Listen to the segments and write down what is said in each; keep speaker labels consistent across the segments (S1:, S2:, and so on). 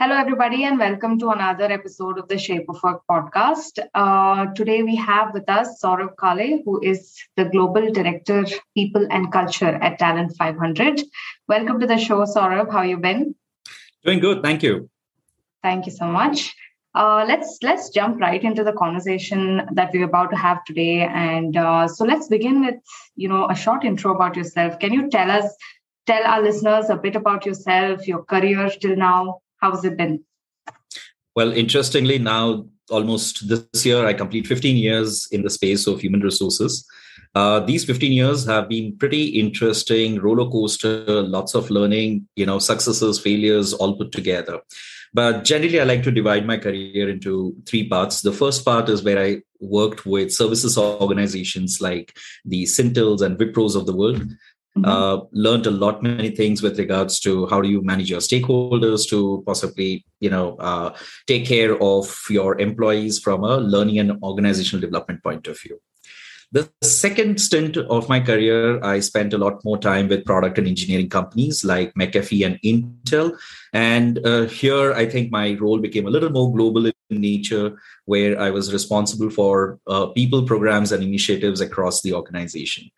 S1: Hello, everybody, and welcome to another episode of the Shape of Work podcast. Uh, today, we have with us Saurabh Kale, who is the Global Director, People and Culture at Talent 500. Welcome to the show, Saurabh. How you been?
S2: Doing good, thank you.
S1: Thank you so much. Uh, let's let's jump right into the conversation that we're about to have today, and uh, so let's begin with you know a short intro about yourself. Can you tell us, tell our listeners a bit about yourself, your career till now? How's it been?
S2: Well, interestingly, now almost this year, I complete 15 years in the space of human resources. Uh, these 15 years have been pretty interesting, roller coaster, lots of learning, you know, successes, failures, all put together. But generally, I like to divide my career into three parts. The first part is where I worked with services organizations like the Syntels and Wipros of the world. Mm-hmm. Uh, learned a lot many things with regards to how do you manage your stakeholders to possibly you know uh, take care of your employees from a learning and organizational development point of view the second stint of my career, I spent a lot more time with product and engineering companies like McAfee and Intel. And uh, here, I think my role became a little more global in nature, where I was responsible for uh, people, programs, and initiatives across the organization.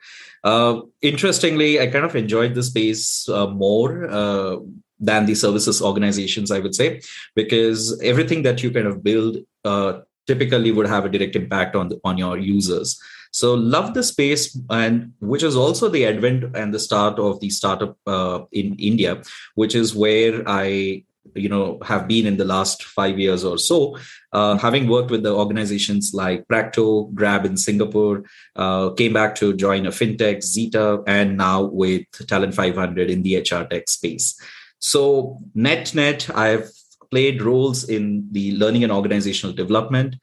S2: Uh, interestingly, I kind of enjoyed the space uh, more uh, than the services organizations, I would say, because everything that you kind of build uh, typically would have a direct impact on the, on your users. So love the space, and which is also the advent and the start of the startup uh, in India, which is where I you know have been in the last five years or so uh, having worked with the organizations like practo grab in singapore uh, came back to join a fintech zeta and now with talent 500 in the hr tech space. So net net i've played roles in the learning and organizational development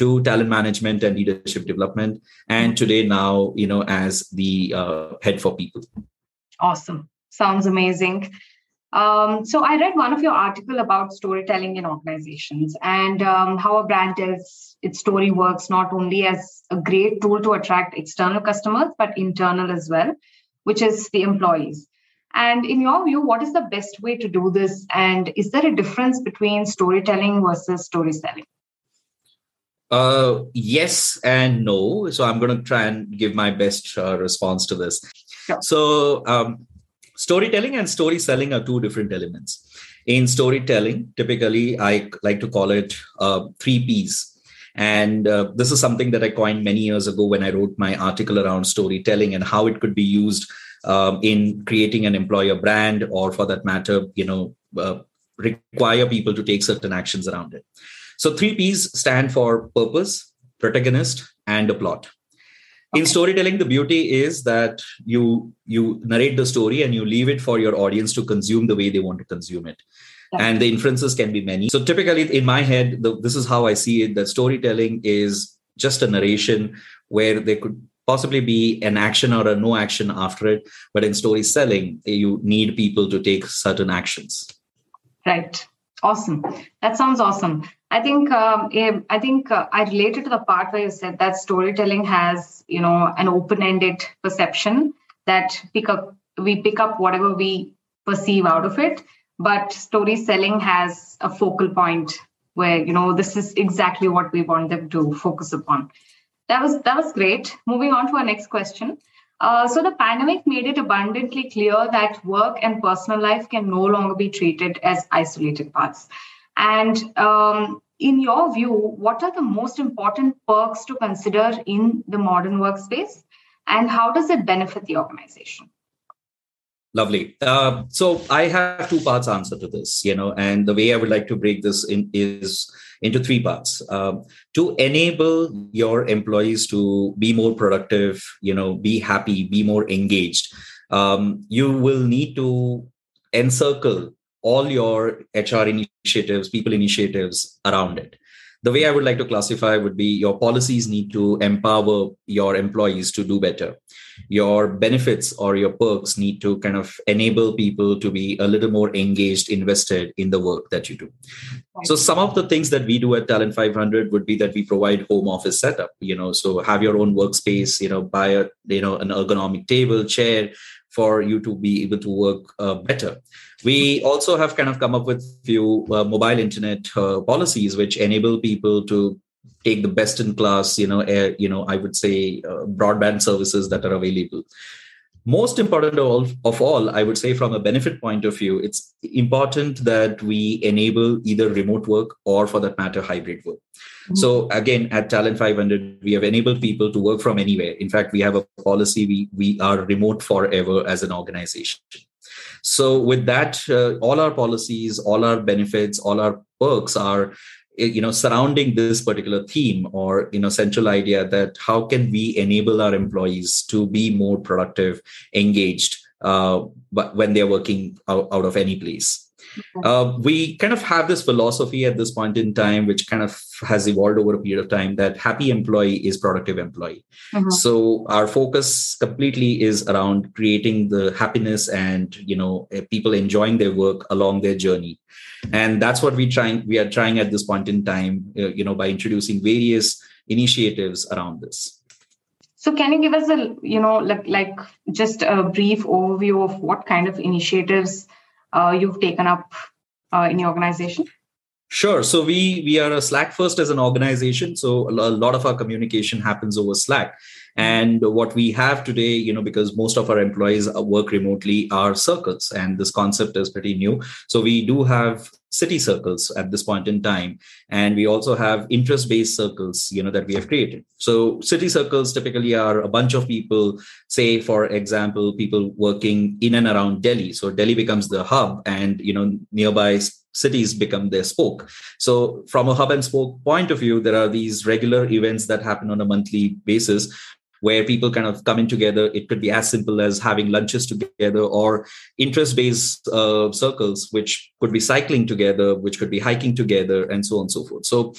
S2: to talent management and leadership development and today now you know as the uh, head for people.
S1: Awesome. Sounds amazing. Um, so i read one of your article about storytelling in organizations and um, how a brand tells its story works not only as a great tool to attract external customers but internal as well which is the employees. And in your view what is the best way to do this? And is there a difference between storytelling versus story selling
S2: uh, yes and no. So I'm going to try and give my best uh, response to this. So um, storytelling and story selling are two different elements. In storytelling, typically I like to call it uh, three P's. And uh, this is something that I coined many years ago when I wrote my article around storytelling and how it could be used um, in creating an employer brand, or for that matter, you know, uh, require people to take certain actions around it. So three P's stand for purpose, protagonist, and a plot. Okay. In storytelling, the beauty is that you you narrate the story and you leave it for your audience to consume the way they want to consume it. And the inferences can be many. So typically, in my head, the, this is how I see it: that storytelling is just a narration where there could possibly be an action or a no action after it. But in story selling, you need people to take certain actions.
S1: Right. Awesome. That sounds awesome. I think um, eh, I think uh, I related to the part where you said that storytelling has you know an open-ended perception that pick up we pick up whatever we perceive out of it, but story selling has a focal point where you know this is exactly what we want them to focus upon. That was that was great. Moving on to our next question. Uh, so the pandemic made it abundantly clear that work and personal life can no longer be treated as isolated parts. And um, in your view, what are the most important perks to consider in the modern workspace? And how does it benefit the organization?
S2: Lovely. Uh, so I have two parts answer to this, you know, and the way I would like to break this in is into three parts. Um, to enable your employees to be more productive, you know, be happy, be more engaged, um, you will need to encircle all your hr initiatives people initiatives around it. The way i would like to classify would be your policies need to empower your employees to do better. Your benefits or your perks need to kind of enable people to be a little more engaged invested in the work that you do. So some of the things that we do at talent 500 would be that we provide home office setup you know so have your own workspace you know buy a you know an ergonomic table chair for you to be able to work uh, better. We also have kind of come up with few uh, mobile internet uh, policies which enable people to take the best in class, you know, air, you know, I would say uh, broadband services that are available. Most important of all, of all, I would say from a benefit point of view, it's important that we enable either remote work or, for that matter, hybrid work. So again, at Talent 500, we have enabled people to work from anywhere. In fact, we have a policy: we we are remote forever as an organization. So with that, uh, all our policies, all our benefits, all our perks are eh, you know surrounding this particular theme or you know central idea that how can we enable our employees to be more productive engaged uh, but when they're working out, out of any place uh, we kind of have this philosophy at this point in time, which kind of has evolved over a period of time that happy employee is productive employee. Mm-hmm. So our focus completely is around creating the happiness and you know eh, people enjoying their work along their journey, and that's what we trying we are trying at this point in time. Uh, you know by introducing various initiatives around this.
S1: So can you give us a you know like like just a brief overview of what kind of initiatives uh, you've taken up uh, in your organization?
S2: Sure. So we we are a Slack first as an organization. So a lot of our communication happens over Slack. Mm-hmm. And what we have today, you know, because most of our employees work remotely, are circles, and this concept is pretty new. So we do have city circles at this point in time, and we also have interest-based circles, you know, that we have created. So city circles typically are a bunch of people, say, for example, people working in and around Delhi. So Delhi becomes the hub, and you know, nearby cities become their spoke. So, from a hub and spoke point of view, there are these regular events that happen on a monthly basis where people kind of come in together. It could be as simple as having lunches together or interest based uh, circles, which could be cycling together, which could be hiking together, and so on and so forth. So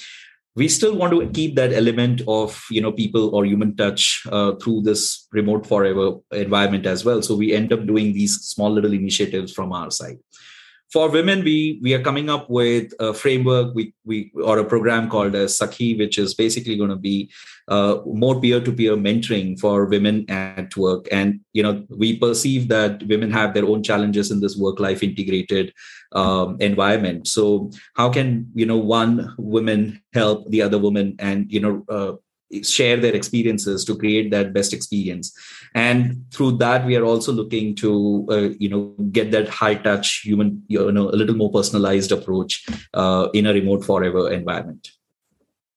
S2: we still want to keep that element of you know people or human touch uh, through this remote forever environment as well so we end up doing these small little initiatives from our side for women we we are coming up with a framework. We we or a program called as sakhi which is basically going to be uh, more peer-to-peer mentoring for women at work. And you know we perceive that women have their own challenges in this work life integrated um, environment. So how can you know one woman help the other woman? And you know uh, share their experiences to create that best experience. And through that we are also looking to uh, you know get that high touch human you know a little more personalized approach uh, in a remote forever environment.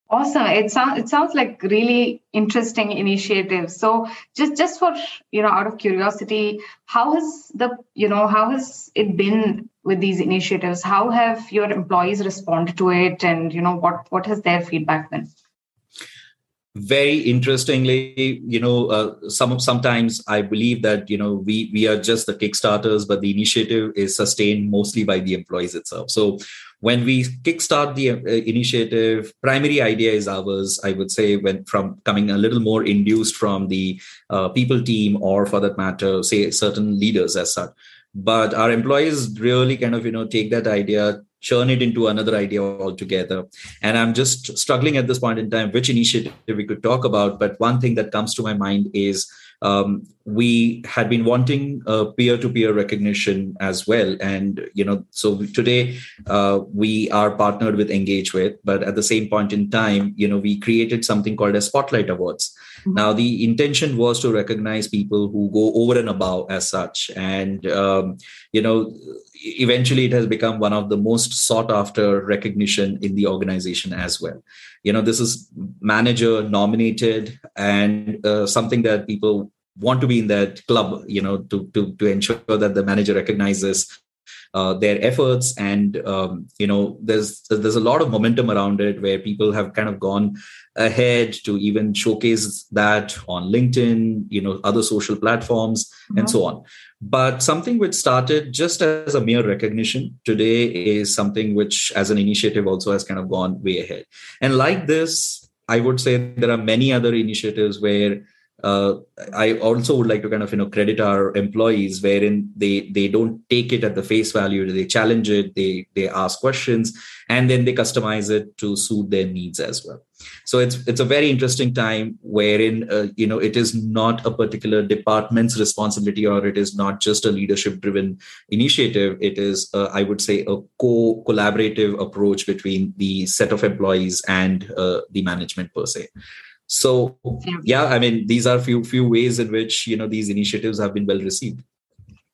S1: Awesome. It sounds it sounds like really interesting initiative. So just just for you know out of curiosity how has the you know how has it been with these initiatives? How have your employees responded to it? And you know what what has their feedback been
S2: very interestingly you know uh, some sometimes i believe that you know we we are just the kickstarters but the initiative is sustained mostly by the employees itself. So when we kickstart the uh, initiative primary idea is ours i would say when from coming a little more induced from the uh, people team or for that matter say certain leaders as such. But our employees really kind of you know take that idea churn it into another idea altogether. And i'm just struggling at this point in time which initiative we could talk about but one thing that comes to my mind is um, we had been wanting uh, peer-to-peer recognition as well. And you know so today uh, we are partnered with EngageWith but at the same point in time you know we created something called as spotlight awards. Mm-hmm. now the intention was to recognize people who go over and above as such. And um, you know eventually it has become one of the most sought after recognition in the organization as well you know this is manager nominated and uh, something that people want to be in that club you know to to to ensure that the manager recognizes uh, their efforts and um, you know there's there's a lot of momentum around it where people have kind of gone ahead to even showcase that on linkedin you know other social platforms mm-hmm. and so on but something which started just as a mere recognition today is something which as an initiative also has kind of gone way ahead. And like this i would say there are many other initiatives where uh, I also would like to kind of you know credit our employees wherein they they don't take it at the face value. They challenge it they they ask questions and then they customize it to suit their needs as well. So it's it's a very interesting time wherein uh, you know it is not a particular department's responsibility or it is not just a leadership driven initiative. It is uh, i would say a co collaborative approach between the set of employees and uh, the management per se so yeah. i mean these are few few ways in which you know these initiatives have been well received.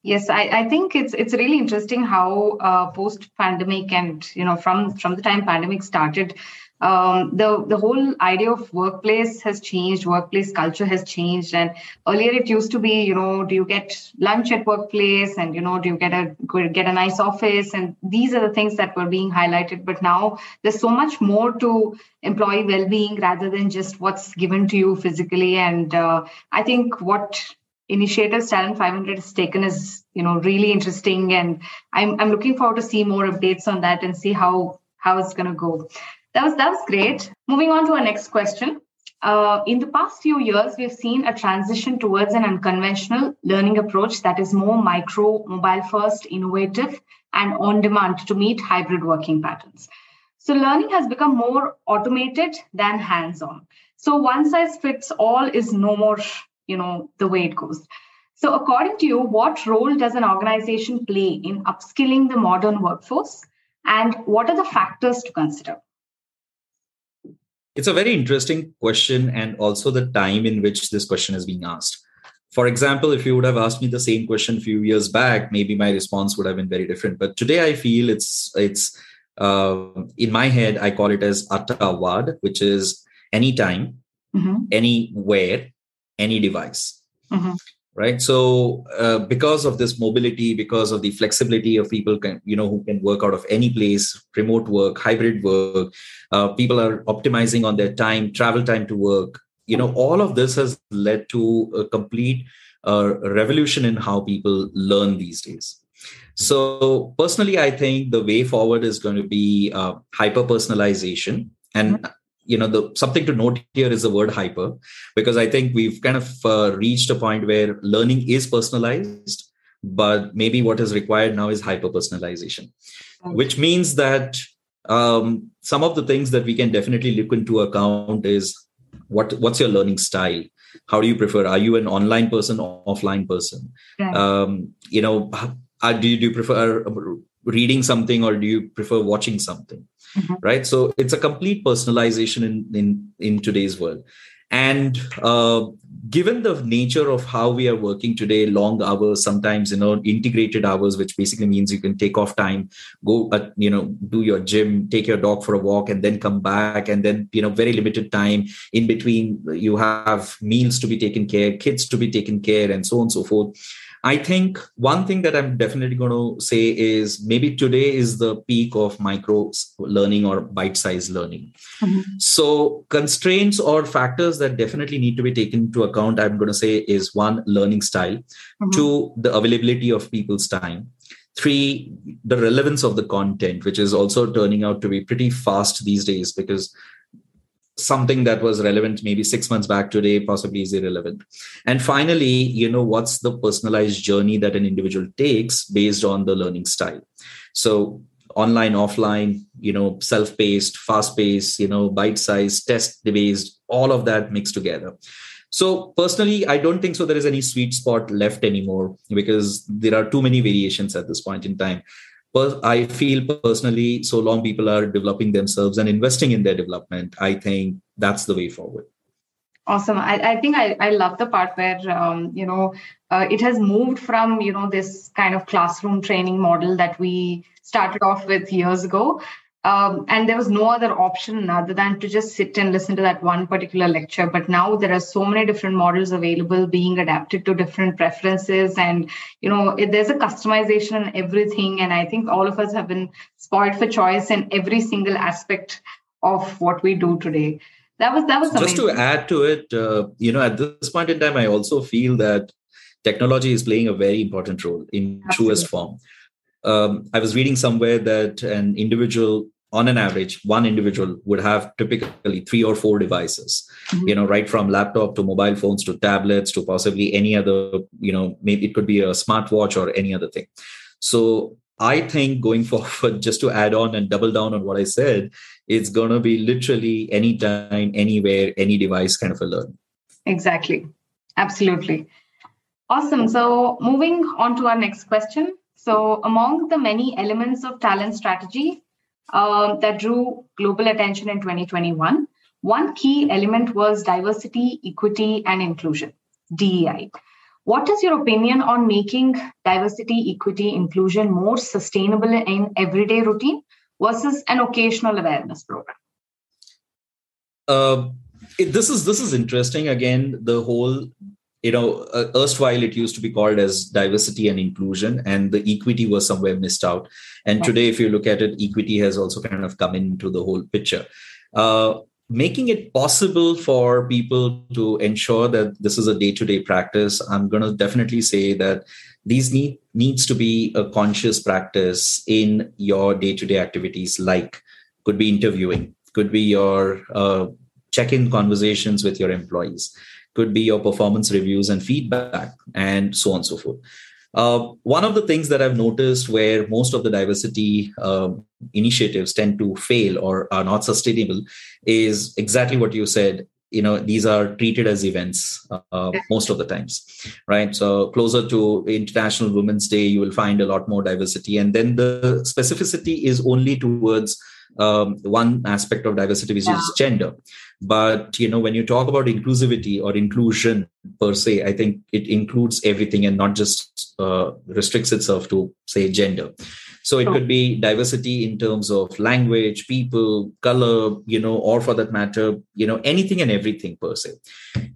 S1: Yes i, I think it's it's really interesting how uh, post pandemic and you know from from the time pandemic started um, the the whole idea of workplace has changed workplace culture has changed. And earlier it used to be you know do you get lunch at workplace? And you know do you get a get a nice office? And these are the things that were being highlighted. But now there's so much more to employee well-being rather than just what's given to you physically. And uh, i think what initiatives talent 500 has taken is you know really interesting. And i'm i'm looking forward to see more updates on that and see how how it's going to go that was that was great. Moving on to our next question. Uh, in the past few years, we've seen a transition towards an unconventional learning approach that is more micro, mobile first, innovative, and on demand to meet hybrid working patterns. So, learning has become more automated than hands on. So, one size fits all is no more, you know, the way it goes. So, according to you, what role does an organization play in upskilling the modern workforce? And what are the factors to consider?
S2: It's a very interesting question, and also the time in which this question is being asked. For example, if you would have asked me the same question a few years back, maybe my response would have been very different. But today, I feel it's it's uh, in my head. I call it as ATAWAD, which is anytime, mm-hmm. anywhere, any device. Mm-hmm right? So uh, because of this mobility because of the flexibility of people can you know who can work out of any place remote work hybrid work uh, people are optimizing on their time travel time to work you know all of this has led to a complete uh, revolution in how people learn these days. So personally i think the way forward is going to be uh, hyper personalization and mm-hmm you know the something to note here is the word hyper because i think we've kind of uh, reached a point where learning is personalized but maybe what is required now is hyper personalization which means that um, some of the things that we can definitely look into account is what what's your learning style? How do you prefer? Are you an online person or offline person? Um, you know uh, do you, do you prefer reading something or do you prefer watching something? Mm-hmm. right? So it's a complete personalization in in in today's world. And uh, given the nature of how we are working today long hours sometimes you know integrated hours which basically means you can take off time go uh, you know do your gym take your dog for a walk and then come back and then you know very limited time in between you have meals to be taken care kids to be taken care and so on and so forth I think one thing that I'm definitely going to say is maybe today is the peak of micro learning or bite sized learning. Mm-hmm. So, constraints or factors that definitely need to be taken into account, I'm going to say, is one, learning style, mm-hmm. two, the availability of people's time. Three, the relevance of the content, which is also turning out to be pretty fast these days because something that was relevant maybe six months back today possibly is irrelevant. And finally you know what's the personalized journey that an individual takes based on the learning style? So online offline you know self-paced fast-paced you know bite-sized test-based all of that mixed together. So personally i don't think so there is any sweet spot left anymore because there are too many variations at this point in time I feel personally, so long people are developing themselves and investing in their development, I think that's the way forward.
S1: Awesome. I, I think I, I love the part where, um, you know, uh, it has moved from, you know, this kind of classroom training model that we started off with years ago um, and there was no other option other than to just sit and listen to that one particular lecture. But now there are so many different models available being adapted to different preferences. And you know it, there's a customization in everything. And i think all of us have been spoiled for choice in every single aspect of what we do today. That was that was
S2: just to add to it uh, you know at this point in time i also feel that technology is playing a very important role in Absolutely. truest form. Um, I was reading somewhere that an individual, on an average, one individual would have typically three or four devices. Mm-hmm. You know, right from laptop to mobile phones to tablets to possibly any other. You know, maybe it could be a smartwatch or any other thing. So I think going forward, just to add on and double down on what I said, it's going to be literally anytime, anywhere, any device kind of a learn.
S1: Exactly. Absolutely. Awesome. So moving on to our next question. So, among the many elements of talent strategy uh, that drew global attention in 2021, one key element was diversity, equity, and inclusion, DEI. What is your opinion on making diversity, equity, inclusion more sustainable in everyday routine versus an occasional awareness program?
S2: Uh, it, this is this is interesting. Again, the whole you know, uh, erstwhile it used to be called as diversity and inclusion, and the equity was somewhere missed out. And today, if you look at it, equity has also kind of come into the whole picture. Uh, making it possible for people to ensure that this is a day-to-day practice, I'm going to definitely say that these need needs to be a conscious practice in your day-to-day activities, like could be interviewing, could be your uh, check-in conversations with your employees could be your performance reviews and feedback, and so on and so forth. Uh, one of the things that I've noticed where most of the diversity um, initiatives tend to fail or are not sustainable is exactly what you said. You know, these are treated as events uh, most of the times, right? So, closer to International Women's Day, you will find a lot more diversity. And then the specificity is only towards um, one aspect of diversity, which yeah. is gender but you know when you talk about inclusivity or inclusion per se i think it includes everything and not just uh, restricts itself to say gender so it could be diversity in terms of language people color you know or for that matter you know anything and everything per se.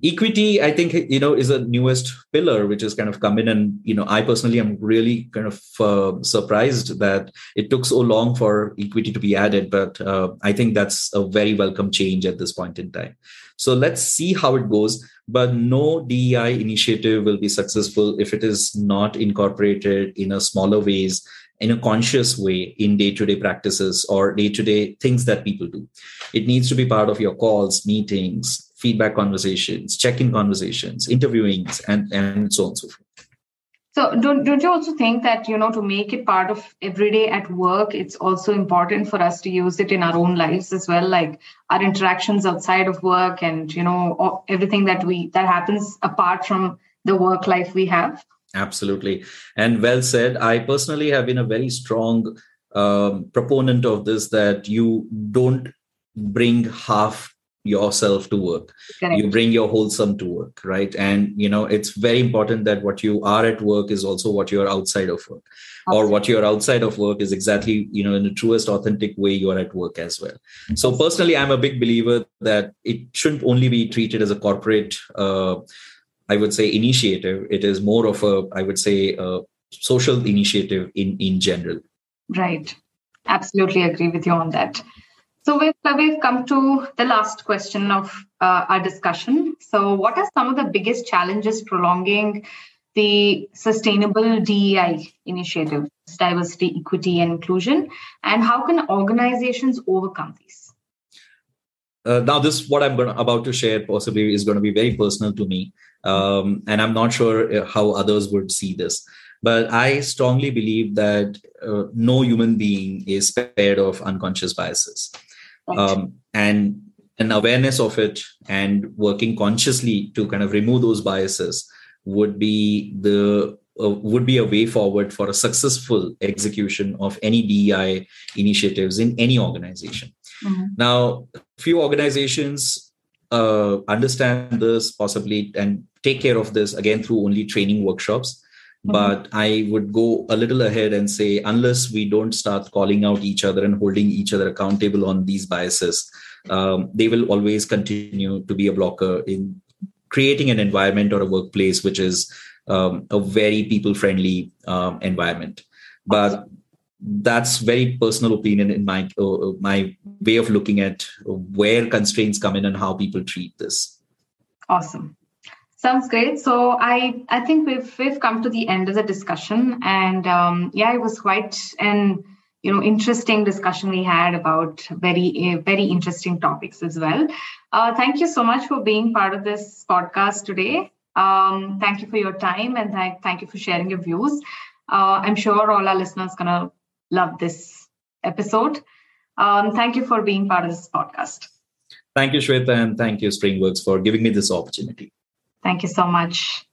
S2: Equity i think you know is a newest pillar which has kind of come in and you know i personally am really kind of uh, surprised that it took so long for equity to be added but uh, i think that's a very welcome change at this point in time. So let's see how it goes but no dei initiative will be successful if it is not incorporated in a smaller ways in a conscious way in day-to-day practices or day-to-day things that people do. It needs to be part of your calls meetings feedback conversations check-in conversations interviewings and and so on and so forth.
S1: So don't, don't you also think that you know to make it part of everyday at work it's also important for us to use it in our own lives as well? Like our interactions outside of work and you know everything that we that happens apart from the work life we have
S2: Absolutely. And well said. I personally have been a very strong um, proponent of this that you don't bring half yourself to work Correct. you bring your wholesome to work right and you know it's very important that what you are at work is also what you're outside of work Absolutely. or what you're outside of work is exactly you know in the truest authentic way you're at work as well so personally i'm a big believer that it shouldn't only be treated as a corporate uh, I would say initiative. It is more of a, I would say, a social initiative in in general.
S1: Right. Absolutely agree with you on that. So we've, we've come to the last question of uh, our discussion. So, what are some of the biggest challenges prolonging the sustainable DEI initiative, diversity, equity, and inclusion, and how can organizations overcome these?
S2: Uh, now, this what I'm going about to share possibly is going to be very personal to me um, and i'm not sure uh, how others would see this but i strongly believe that uh, no human being is spared of unconscious biases um, and an awareness of it and working consciously to kind of remove those biases would be the uh, would be a way forward for a successful execution of any DEI initiatives in any organization. Mm-hmm. Now, few organizations uh, understand this possibly and take care of this again through only training workshops Mm-hmm. But I would go a little ahead and say, unless we don't start calling out each other and holding each other accountable on these biases, um, they will always continue to be a blocker in creating an environment or a workplace which is um, a very people friendly um, environment. But that's very personal opinion in my uh, my way of looking at where constraints come in and how people treat this.
S1: Awesome. Sounds great. So I I think we've we've come to the end of the discussion, and um, yeah, it was quite an you know interesting discussion we had about very uh, very interesting topics as well. Uh, thank you so much for being part of this podcast today. Um, thank you for your time and thank thank you for sharing your views. Uh, I'm sure all our listeners gonna love this episode. Um, thank you for being part of this podcast.
S2: Thank you, Shwetha, and thank you, Springworks, for giving me this opportunity.
S1: Thank you so much.